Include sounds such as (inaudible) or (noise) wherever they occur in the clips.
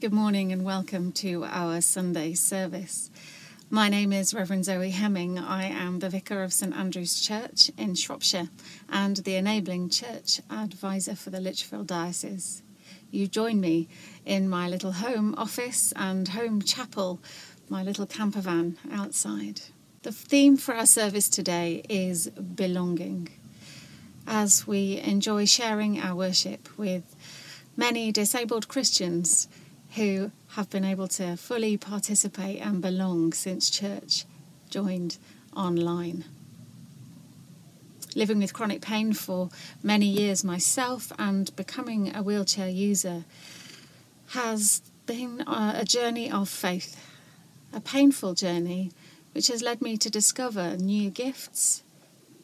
Good morning and welcome to our Sunday service. My name is Reverend Zoe Hemming. I am the Vicar of St Andrew's Church in Shropshire and the Enabling Church Advisor for the Lichfield Diocese. You join me in my little home office and home chapel, my little camper van outside. The theme for our service today is belonging. As we enjoy sharing our worship with many disabled Christians who have been able to fully participate and belong since church joined online. Living with chronic pain for many years myself and becoming a wheelchair user has been uh, a journey of faith, a painful journey which has led me to discover new gifts,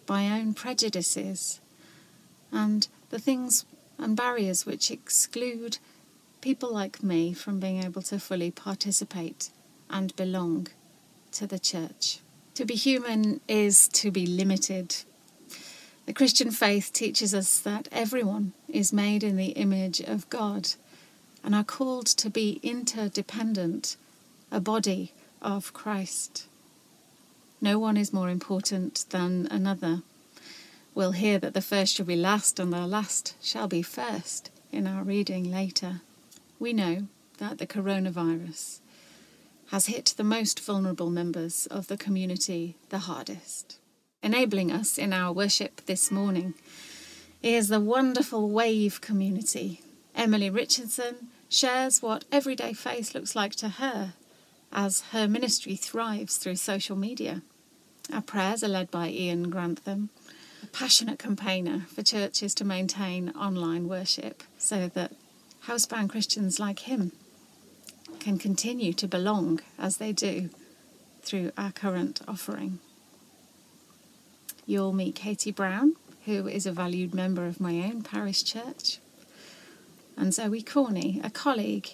my own prejudices, and the things and barriers which exclude people like me from being able to fully participate and belong to the church. To be human is to be limited. The Christian faith teaches us that everyone is made in the image of God and are called to be interdependent, a body of Christ. No one is more important than another. We'll hear that the first shall be last and the last shall be first in our reading later we know that the coronavirus has hit the most vulnerable members of the community the hardest. Enabling us in our worship this morning is the wonderful Wave community. Emily Richardson shares what everyday faith looks like to her as her ministry thrives through social media. Our prayers are led by Ian Grantham, a passionate campaigner for churches to maintain online worship so that housebound Christians like him can continue to belong as they do through our current offering. You'll meet Katie Brown, who is a valued member of my own parish church, and Zoe Corney, a colleague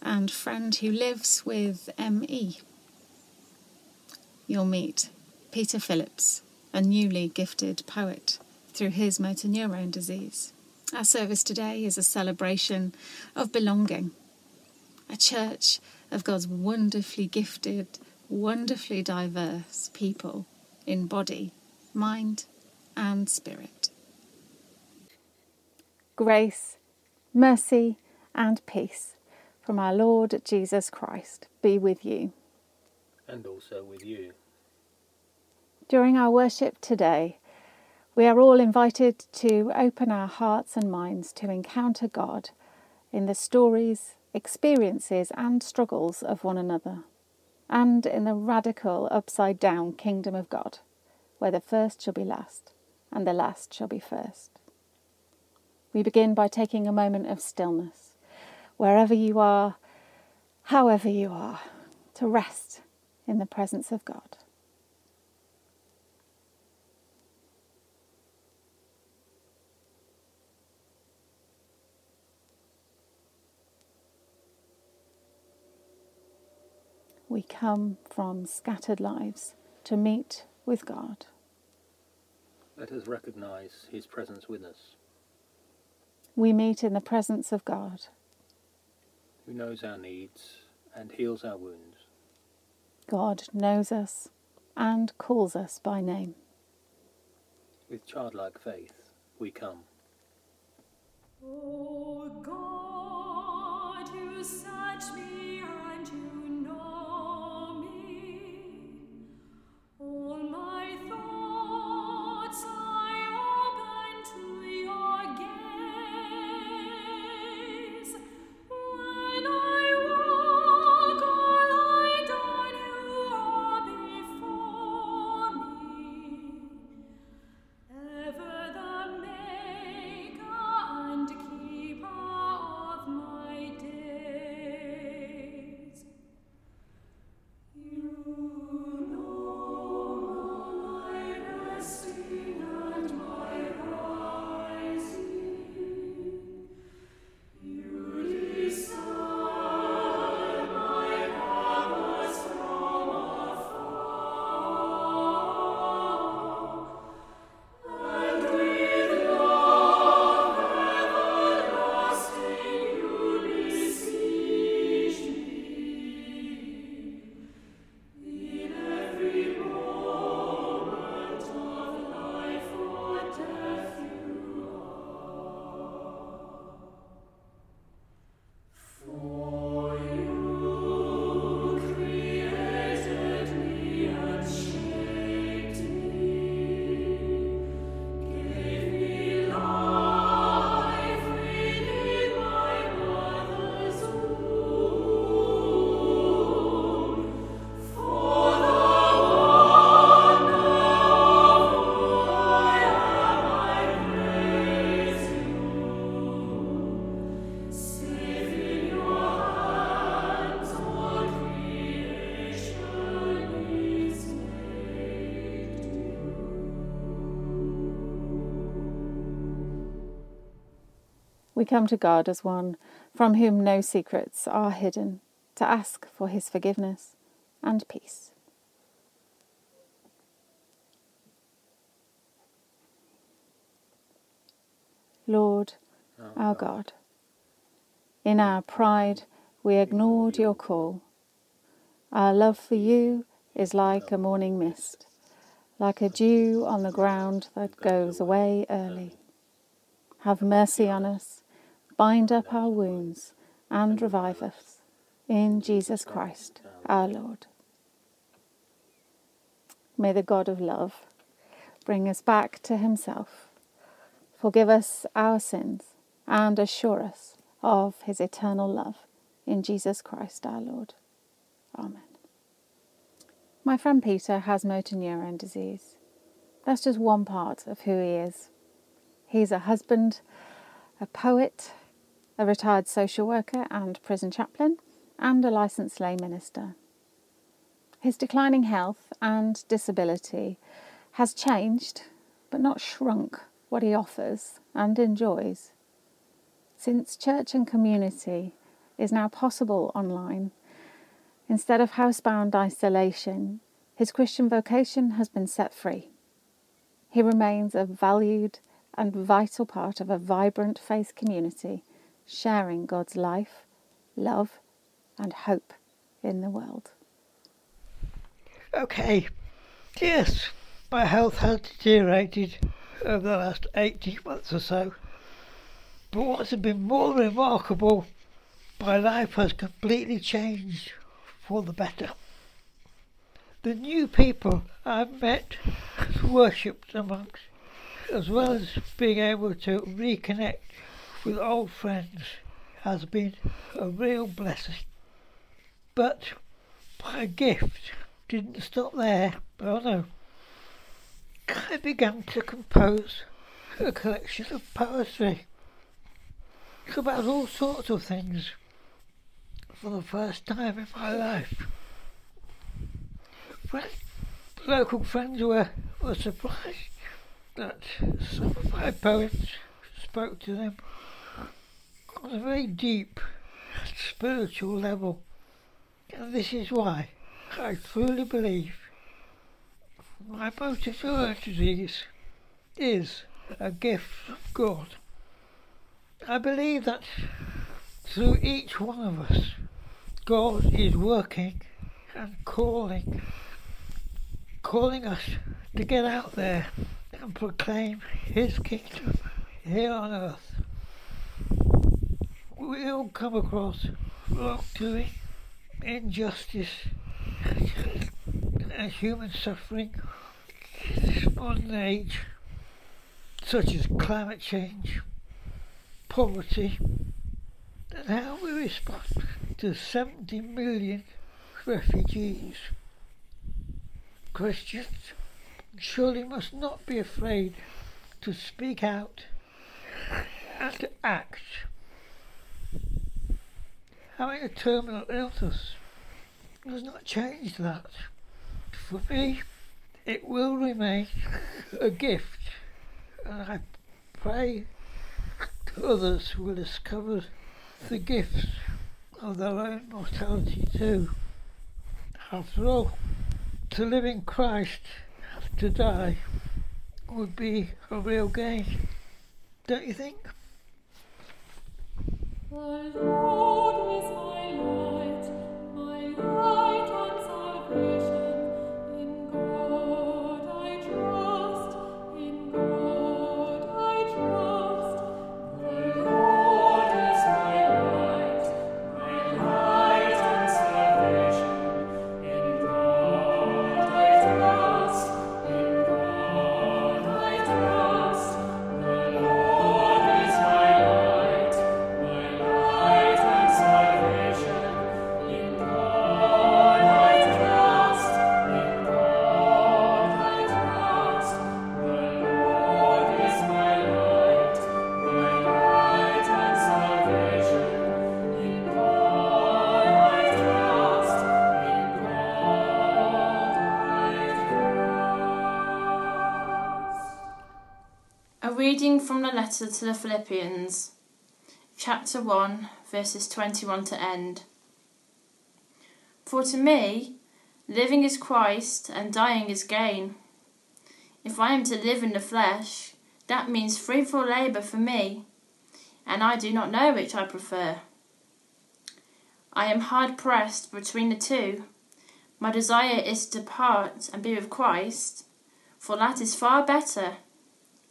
and friend who lives with ME. You'll meet Peter Phillips, a newly gifted poet through his motor neurone disease. Our service today is a celebration of belonging, a church of God's wonderfully gifted, wonderfully diverse people in body, mind, and spirit. Grace, mercy, and peace from our Lord Jesus Christ be with you. And also with you. During our worship today, we are all invited to open our hearts and minds to encounter God in the stories, experiences, and struggles of one another, and in the radical upside down kingdom of God, where the first shall be last and the last shall be first. We begin by taking a moment of stillness, wherever you are, however you are, to rest in the presence of God. We come from scattered lives to meet with God. Let us recognize His presence with us. We meet in the presence of God, who knows our needs and heals our wounds. God knows us and calls us by name. With childlike faith, we come. Oh We come to God as one from whom no secrets are hidden to ask for his forgiveness and peace. Lord, our God, in our pride we ignored your call. Our love for you is like a morning mist, like a dew on the ground that goes away early. Have mercy on us, bind up our wounds, and revive us. In Jesus Christ, our Lord. May the God of love bring us back to himself, forgive us our sins, and assure us of his eternal love. In Jesus Christ, our Lord. Amen. My friend Peter has motor neurone disease. That's just one part of who he is. He's a husband, a poet, a retired social worker and prison chaplain, and a licensed lay minister. His declining health and disability has changed, but not shrunk, what he offers and enjoys. Since church and community is now possible online, instead of housebound isolation, his Christian vocation has been set free. He remains a valued and vital part of a vibrant faith community, sharing God's life, love, and hope in the world. Okay, yes, my health has deteriorated over the last 18 months or so. But what's been more remarkable, my life has completely changed for the better. The new people I've met, worshipped amongst, as well as being able to reconnect with old friends, has been a real blessing. But my gift didn't stop there. Oh no. I began to compose a collection of poetry about all sorts of things for the first time in my life. Friends, local friends were, were surprised that some of my poems spoke to them on a very deep spiritual level. And this is why I truly believe my motive disease is a gift from God. I believe that through each one of us, God is working and calling, calling us to get out there and proclaim His kingdom here on earth. We all come across wrongdoing, injustice, and human suffering in modern age, such as climate change, poverty, and how we respond to 70 million refugees. Christians surely must not be afraid to speak out and to act. Having a terminal illness does not change that. For me, it will remain a gift, and I pray others will discover the gifts of their own mortality too. After all, to live in Christ, to die, would be a real gain, don't you think? The Lord is my light, my light reading from the letter to the Philippians. chapter 1, verses 21 to end. For to me, living is Christ and dying is gain. If I am to live in the flesh, that means fruitful labour for me, and I do not know which I prefer. I am hard pressed between the two. My desire is to depart and be with Christ, for that is far better,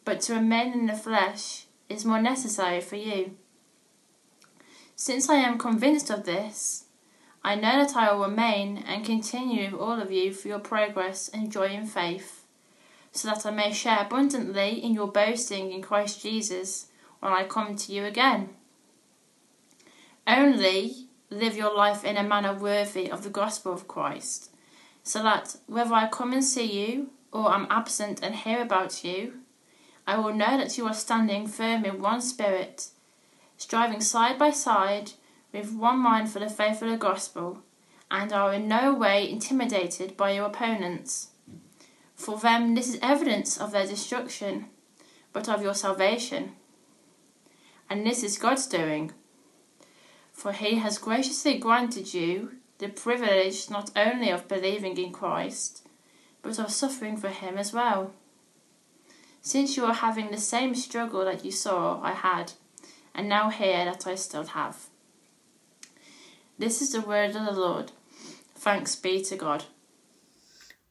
but to remain in the flesh is more necessary for you. Since I am convinced of this, I know that I will remain and continue with all of you for your progress and joy in faith so that I may share abundantly in your boasting in Christ Jesus when I come to you again. Only live your life in a manner worthy of the gospel of Christ, so that whether I come and see you or am absent and hear about you, I will know that you are standing firm in one spirit, striving side by side with one mind for the faith of the gospel, and are in no way intimidated by your opponents. For them this is evidence of their destruction, but of your salvation. And this is God's doing. For he has graciously granted you the privilege not only of believing in Christ, but of suffering for him as well. Since you are having the same struggle that you saw I had, and now hear that I still have. This is the word of the Lord. Thanks be to God.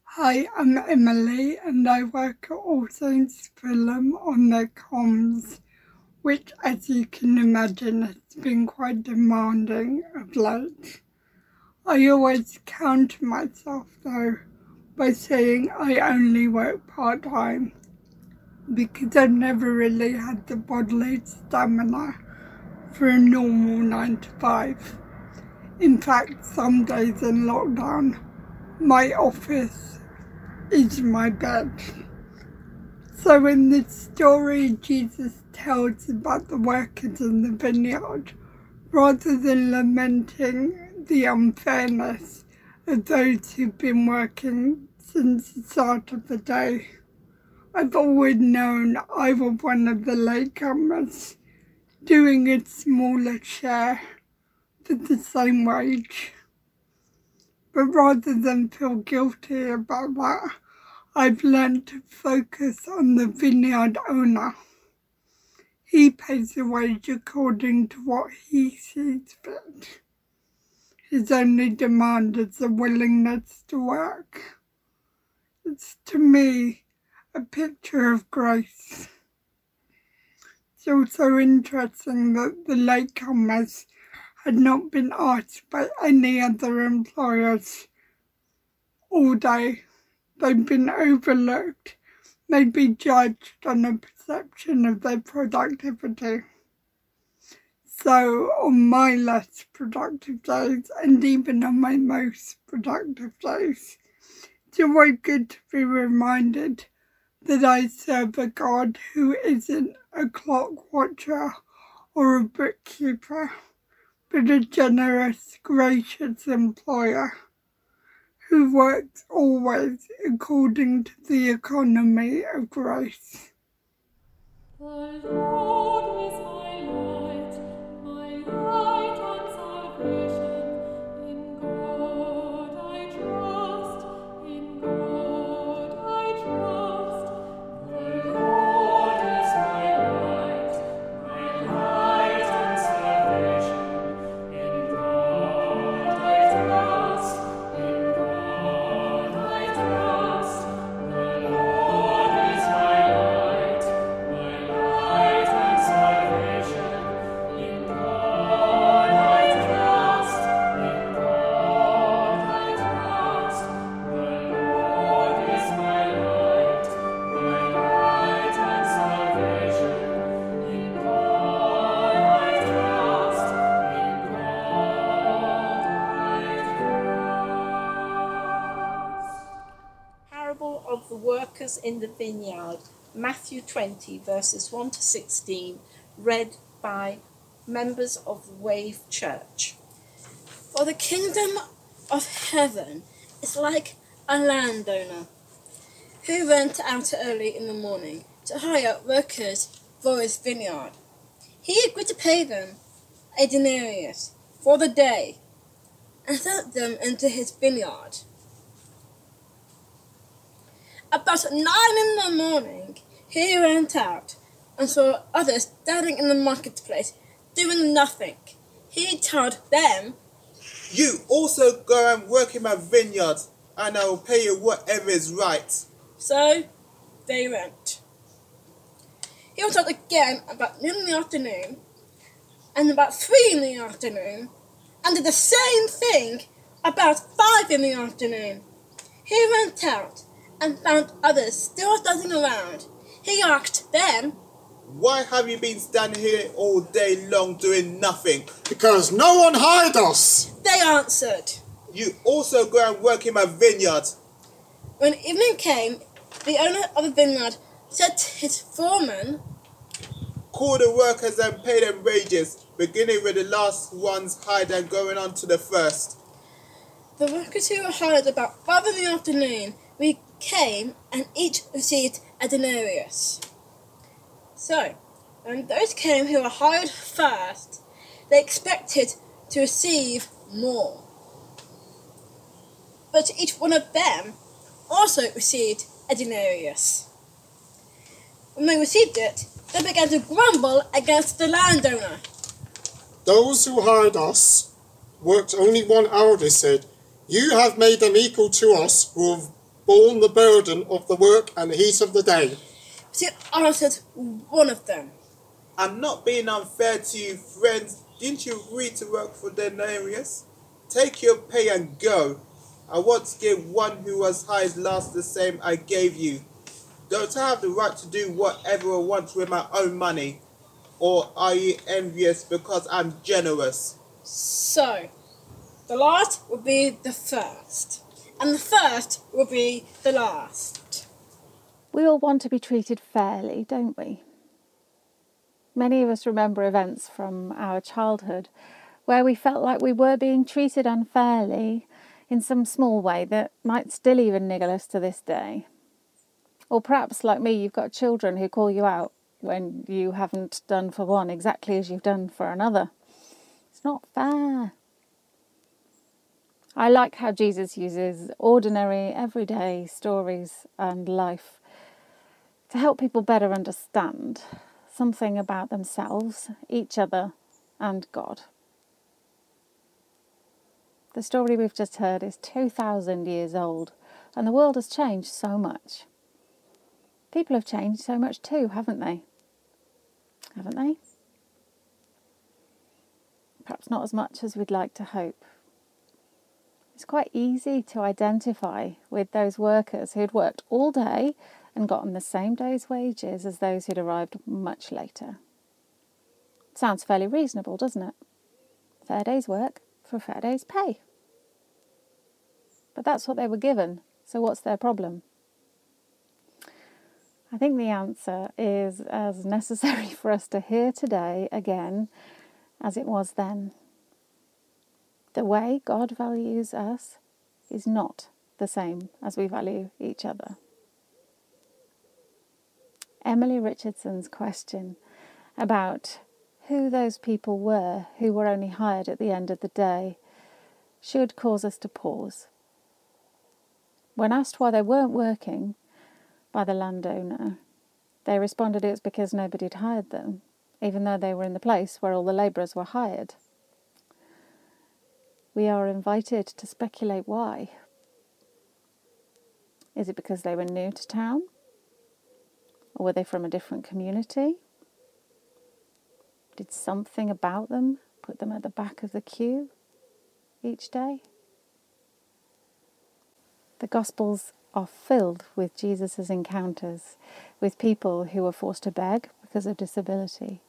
Hi, I'm Emily and I work at All Saints Fulham on the comms, which, as you can imagine, has been quite demanding of late. I always counter myself though by saying I only work part time because I've never really had the bodily stamina for a normal 9 to 5. In fact, some days in lockdown, my office is my bed. So, in this story, Jesus tells about the workers in the vineyard, rather than lamenting the unfairness of those who've been working since the start of the day. I've always known I was one of the latecomers, doing a smaller share for the same wage. But rather than feel guilty about that, I've learned to focus on the vineyard owner. He pays the wage according to what he sees fit. His only demand is a willingness to work. It's to me a picture of grace. It's also interesting that the latecomers had not been asked by any other employers all day. They'd been overlooked. They'd be judged on a perception of their productivity. So, on my less productive days, and even on my most productive days, it's always good to be reminded that I serve a God who isn't a clock watcher or a bookkeeper but a generous, gracious employer who works always according to the economy of grace. The Lord is my light, my light in the vineyard, Matthew 20, verses 1 to 16, read by members of Wave Church. For the kingdom of heaven is like a landowner who went out early in the morning to hire workers for his vineyard. He agreed to pay them a denarius for the day and sent them into his vineyard. About nine in the morning, he went out and saw others standing in the marketplace doing nothing. He told them, You also go and work in my vineyard, and I will pay you whatever is right. So they went. He went out again about noon in the afternoon and about three in the afternoon and did the same thing about five in the afternoon. He went out and found others still standing around. He asked them, Why have you been standing here all day long doing nothing? Because no one hired us. They answered. You also go and work in my vineyard. When evening came, the owner of the vineyard said to his foreman, Call the workers and pay them wages, beginning with the last ones hired and going on to the first. The workers who were hired about five in the afternoon we came and each received a denarius. So, when those came who were hired first, they expected to receive more. But each one of them also received a denarius. When they received it, they began to grumble against the landowner. Those who hired us worked only one hour, they said. You have made them equal to us who have borne the burden of the work and the heat of the day. But he answered one of them. I'm not being unfair to you, friends. Didn't you agree to work for denarius? Take your pay and go. I want to give one who was hired last the same I gave you. Don't I have the right to do whatever I want with my own money? Or are you envious because I'm generous? So, the last will be the first, and the first will be the last. We all want to be treated fairly, don't we? Many of us remember events from our childhood where we felt like we were being treated unfairly in some small way that might still even niggle us to this day. Or perhaps, like me, you've got children who call you out when you haven't done for one exactly as you've done for another. It's not fair. I like how Jesus uses ordinary, everyday stories and life to help people better understand something about themselves, each other, and God. The story we've just heard is 2,000 years old, and the world has changed so much. People have changed so much too, haven't they? Haven't they? Perhaps not as much as we'd like to hope. It's quite easy to identify with those workers who'd worked all day and gotten the same day's wages as those who'd arrived much later. Sounds fairly reasonable, doesn't it? Fair day's work for a fair day's pay. But that's what they were given, so what's their problem? I think the answer is as necessary (laughs) for us to hear today again as it was then. The way God values us is not the same as we value each other. Emily Richardson's question about who those people were who were only hired at the end of the day should cause us to pause. When asked why they weren't working by the landowner, they responded it was because nobody had hired them, even though they were in the place where all the labourers were hired. We are invited to speculate why. Is it because they were new to town? Or were they from a different community? Did something about them put them at the back of the queue each day? The Gospels are filled with Jesus' encounters with people who were forced to beg because of disability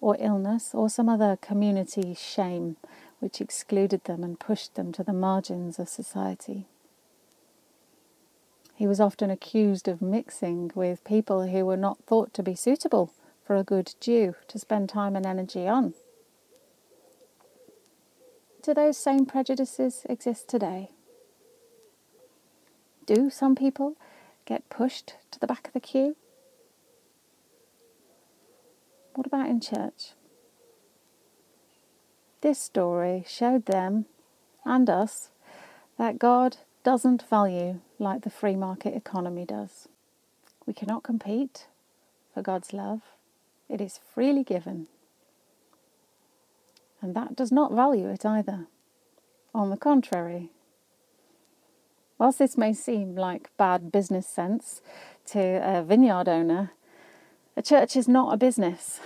or illness or some other community shame which excluded them and pushed them to the margins of society. He was often accused of mixing with people who were not thought to be suitable for a good Jew to spend time and energy on. Do those same prejudices exist today? Do some people get pushed to the back of the queue? What about in church? This story showed them and us that God doesn't value like the free market economy does. We cannot compete for God's love, it is freely given. And that does not value it either. On the contrary, whilst this may seem like bad business sense to a vineyard owner, a church is not a business.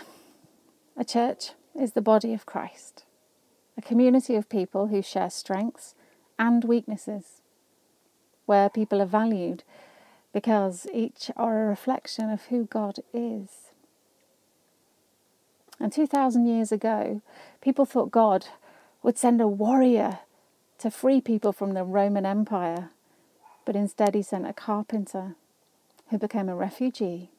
A church is the body of Christ, a community of people who share strengths and weaknesses, where people are valued because each are a reflection of who God is. And 2,000 years ago, people thought God would send a warrior to free people from the Roman Empire, but instead he sent a carpenter who became a refugee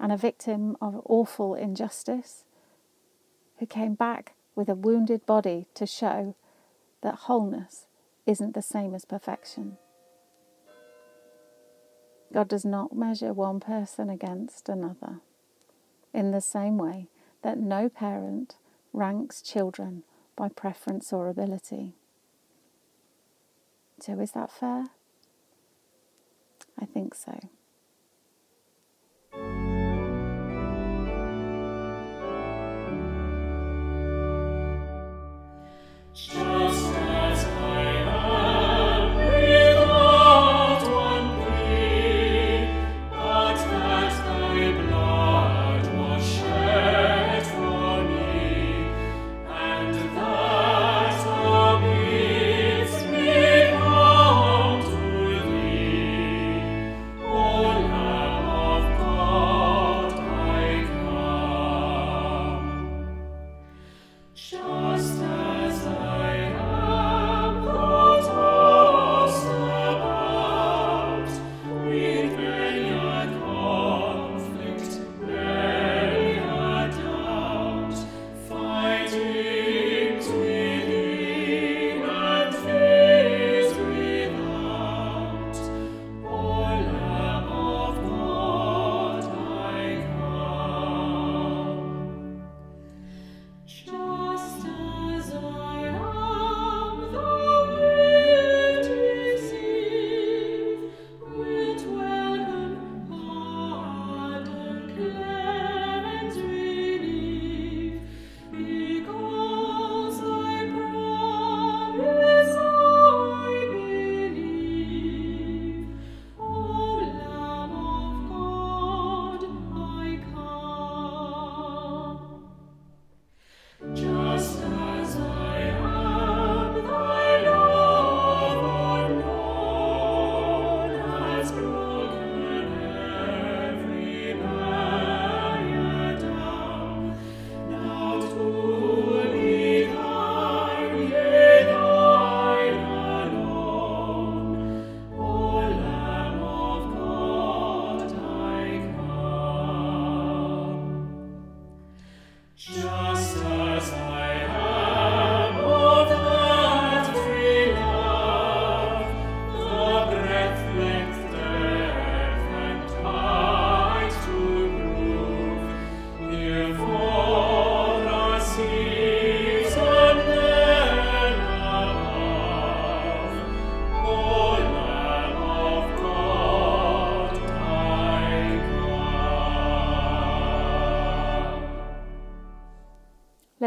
and a victim of awful injustice, who came back with a wounded body to show that wholeness isn't the same as perfection. God does not measure one person against another in the same way that no parent ranks children by preference or ability. So, is that fair? I think so. Just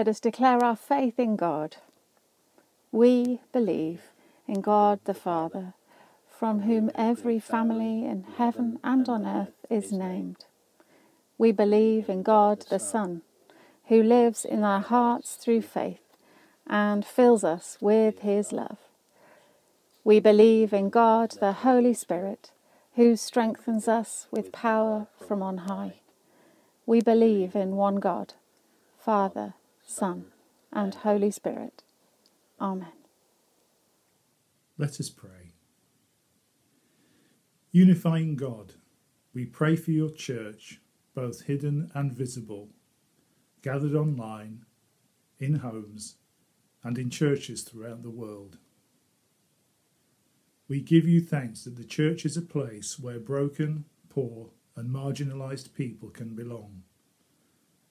Let us declare our faith in God. We believe in God the Father, from whom every family in heaven and on earth is named. We believe in God the Son, who lives in our hearts through faith and fills us with his love. We believe in God the Holy Spirit, who strengthens us with power from on high. We believe in one God, Father, Son, and Holy Spirit. Amen. Let us pray. Unifying God, we pray for your church, both hidden and visible, gathered online, in homes, and in churches throughout the world. We give you thanks that the church is a place where broken, poor, and marginalised people can belong.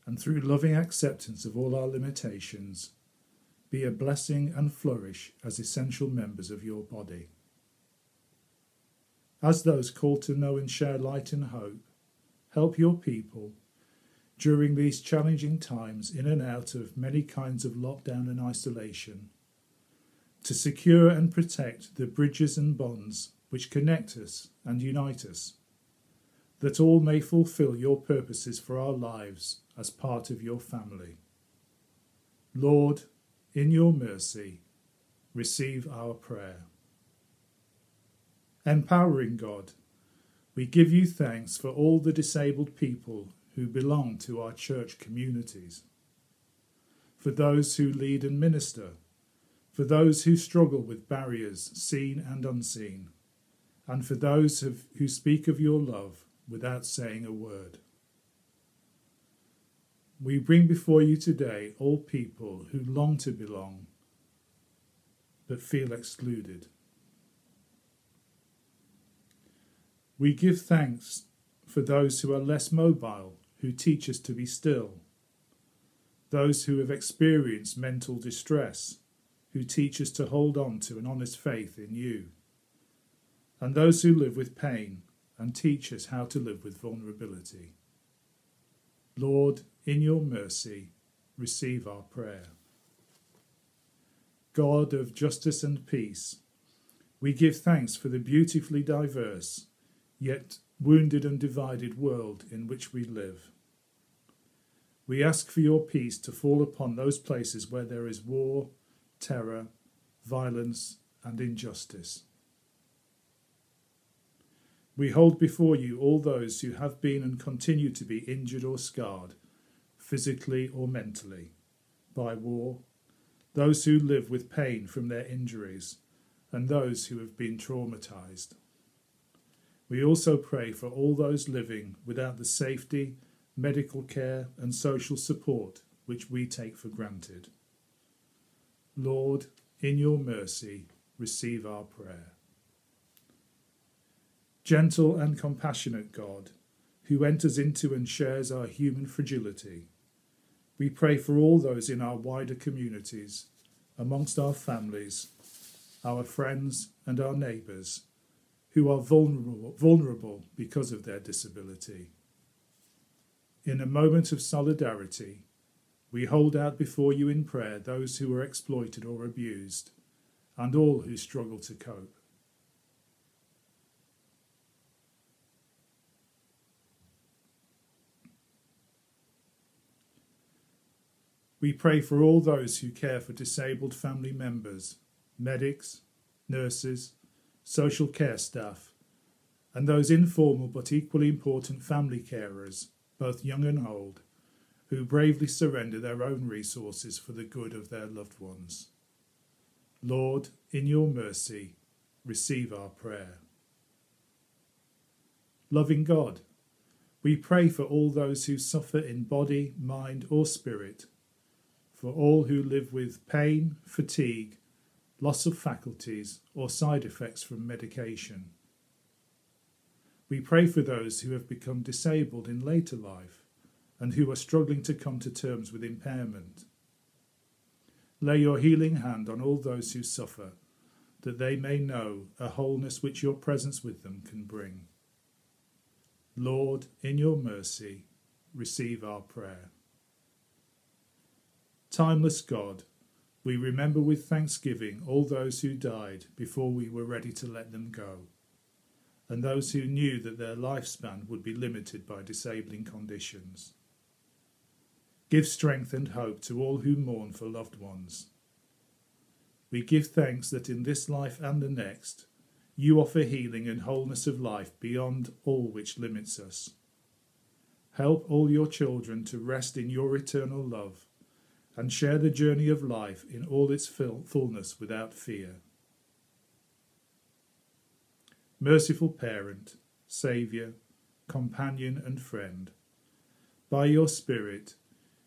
And through loving acceptance of all our limitations, be a blessing and flourish as essential members of your body. As those called to know and share light and hope, help your people during these challenging times in and out of many kinds of lockdown and isolation to secure and protect the bridges and bonds which connect us and unite us, that all may fulfill your purposes for our lives as part of your family. Lord, in your mercy, receive our prayer. Empowering God, we give you thanks for all the disabled people who belong to our church communities, for those who lead and minister, for those who struggle with barriers seen and unseen, and for those who speak of your love without saying a word. We bring before you today all people who long to belong but feel excluded. We give thanks for those who are less mobile, who teach us to be still, those who have experienced mental distress, who teach us to hold on to an honest faith in you, and those who live with pain and teach us how to live with vulnerability. Lord, in your mercy, receive our prayer. God of justice and peace, we give thanks for the beautifully diverse, yet wounded and divided world in which we live. We ask for your peace to fall upon those places where there is war, terror, violence, and injustice. We hold before you all those who have been and continue to be injured or scarred, physically or mentally, by war, those who live with pain from their injuries, and those who have been traumatized. We also pray for all those living without the safety, medical care, and social support which we take for granted. Lord, in your mercy, receive our prayer. Gentle and compassionate God, who enters into and shares our human fragility, we pray for all those in our wider communities, amongst our families, our friends, and our neighbours who are vulnerable, vulnerable because of their disability. In a moment of solidarity, we hold out before you in prayer those who are exploited or abused and all who struggle to cope. We pray for all those who care for disabled family members, medics, nurses, social care staff, and those informal but equally important family carers, both young and old, who bravely surrender their own resources for the good of their loved ones. Lord, in your mercy, receive our prayer. Loving God, we pray for all those who suffer in body, mind, or spirit for all who live with pain, fatigue, loss of faculties, or side effects from medication. We pray for those who have become disabled in later life and who are struggling to come to terms with impairment. Lay your healing hand on all those who suffer, that they may know a wholeness which your presence with them can bring. Lord, in your mercy, receive our prayer. Timeless God, we remember with thanksgiving all those who died before we were ready to let them go, and those who knew that their lifespan would be limited by disabling conditions. Give strength and hope to all who mourn for loved ones. We give thanks that in this life and the next, you offer healing and wholeness of life beyond all which limits us. Help all your children to rest in your eternal love and share the journey of life in all its fullness without fear. Merciful Parent, Saviour, Companion, and Friend, by your Spirit,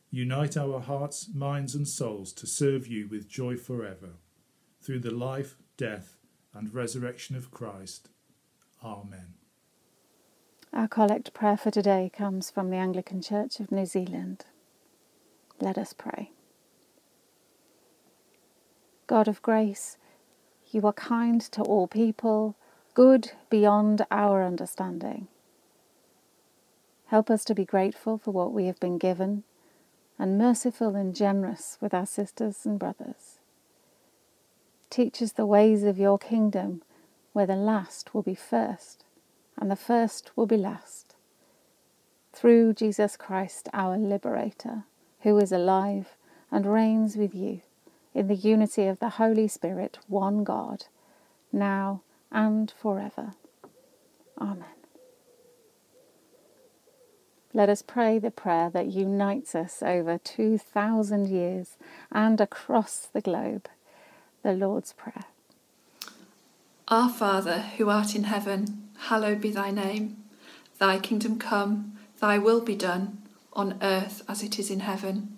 unite our hearts, minds, and souls to serve you with joy forever, through the life, death, and resurrection of Christ. Amen. Our collect prayer for today comes from the Anglican Church of New Zealand. Let us pray. God of grace, you are kind to all people, good beyond our understanding. Help us to be grateful for what we have been given and merciful and generous with our sisters and brothers. Teach us the ways of your kingdom, where the last will be first and the first will be last. Through Jesus Christ, our liberator, who is alive and reigns with you in the unity of the Holy Spirit, one God, now and forever. Amen. Let us pray the prayer that unites us over 2,000 years and across the globe, the Lord's Prayer. Our Father, who art in heaven, hallowed be thy name. Thy kingdom come, thy will be done, on earth as it is in heaven.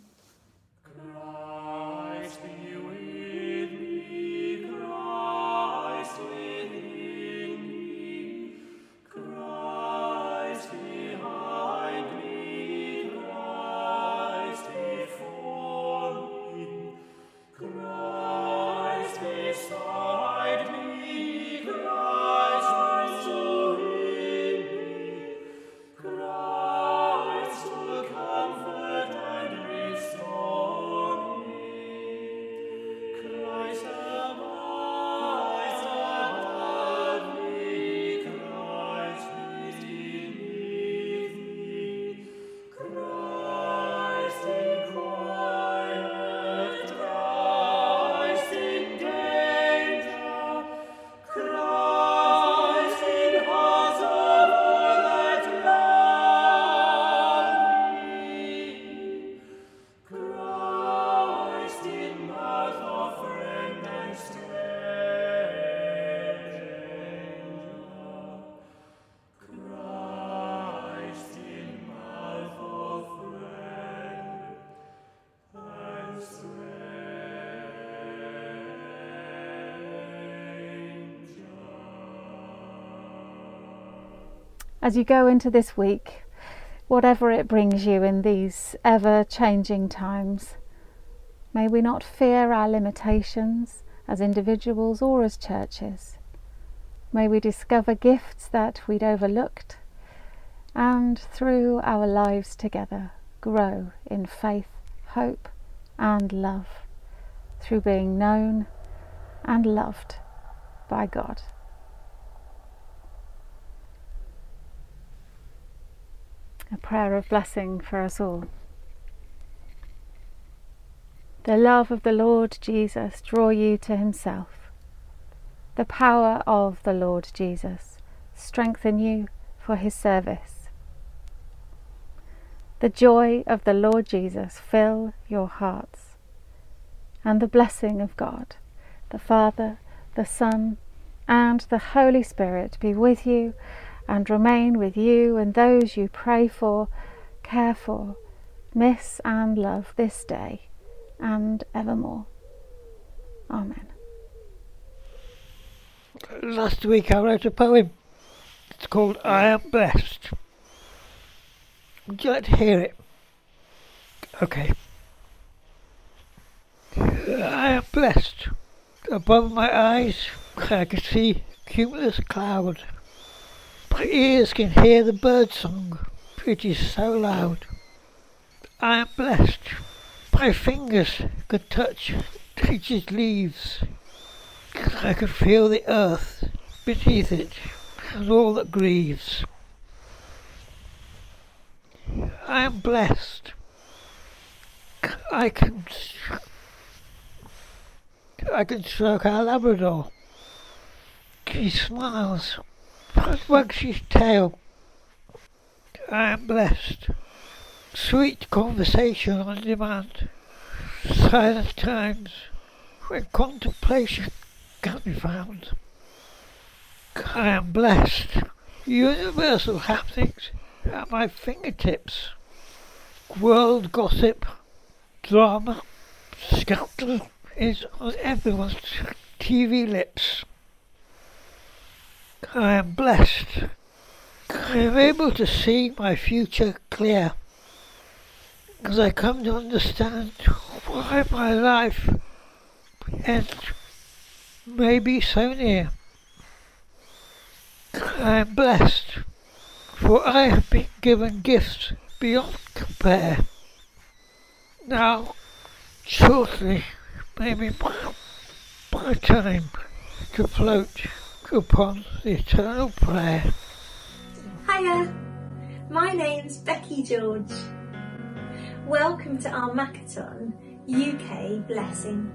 As you go into this week, whatever it brings you in these ever changing times, may we not fear our limitations as individuals or as churches. May we discover gifts that we'd overlooked and through our lives together grow in faith, hope, and love through being known and loved by God. A prayer of blessing for us all. The love of the Lord Jesus draw you to himself. The power of the Lord Jesus strengthen you for his service. The joy of the Lord Jesus fill your hearts. And the blessing of God, the Father, the Son, and the Holy Spirit be with you and remain with you and those you pray for, care for, miss, and love this day and evermore. Amen. Last week I wrote a poem. It's called I Am Blessed. Would you like to hear it? Okay. I am blessed. Above my eyes I can see cumulus cloud. My ears can hear the bird song, which is so loud. I am blessed. My fingers could touch nature's leaves. I could feel the earth beneath it and all that grieves. I am blessed. I can I can stroke our Labrador. She smiles as Wugsy's tail, I am blessed. Sweet conversation on demand. Silent times when contemplation can be found. I am blessed. Universal happenings at my fingertips. World gossip, drama, scandal is on everyone's TV lips. I am blessed. I am able to see my future clear as I come to understand why my life and maybe so near. I am blessed, for I have been given gifts beyond compare. Now, shortly, maybe my, my time to float upon the eternal prayer. Hiya, my name's Becky George. Welcome to our Makaton UK Blessing.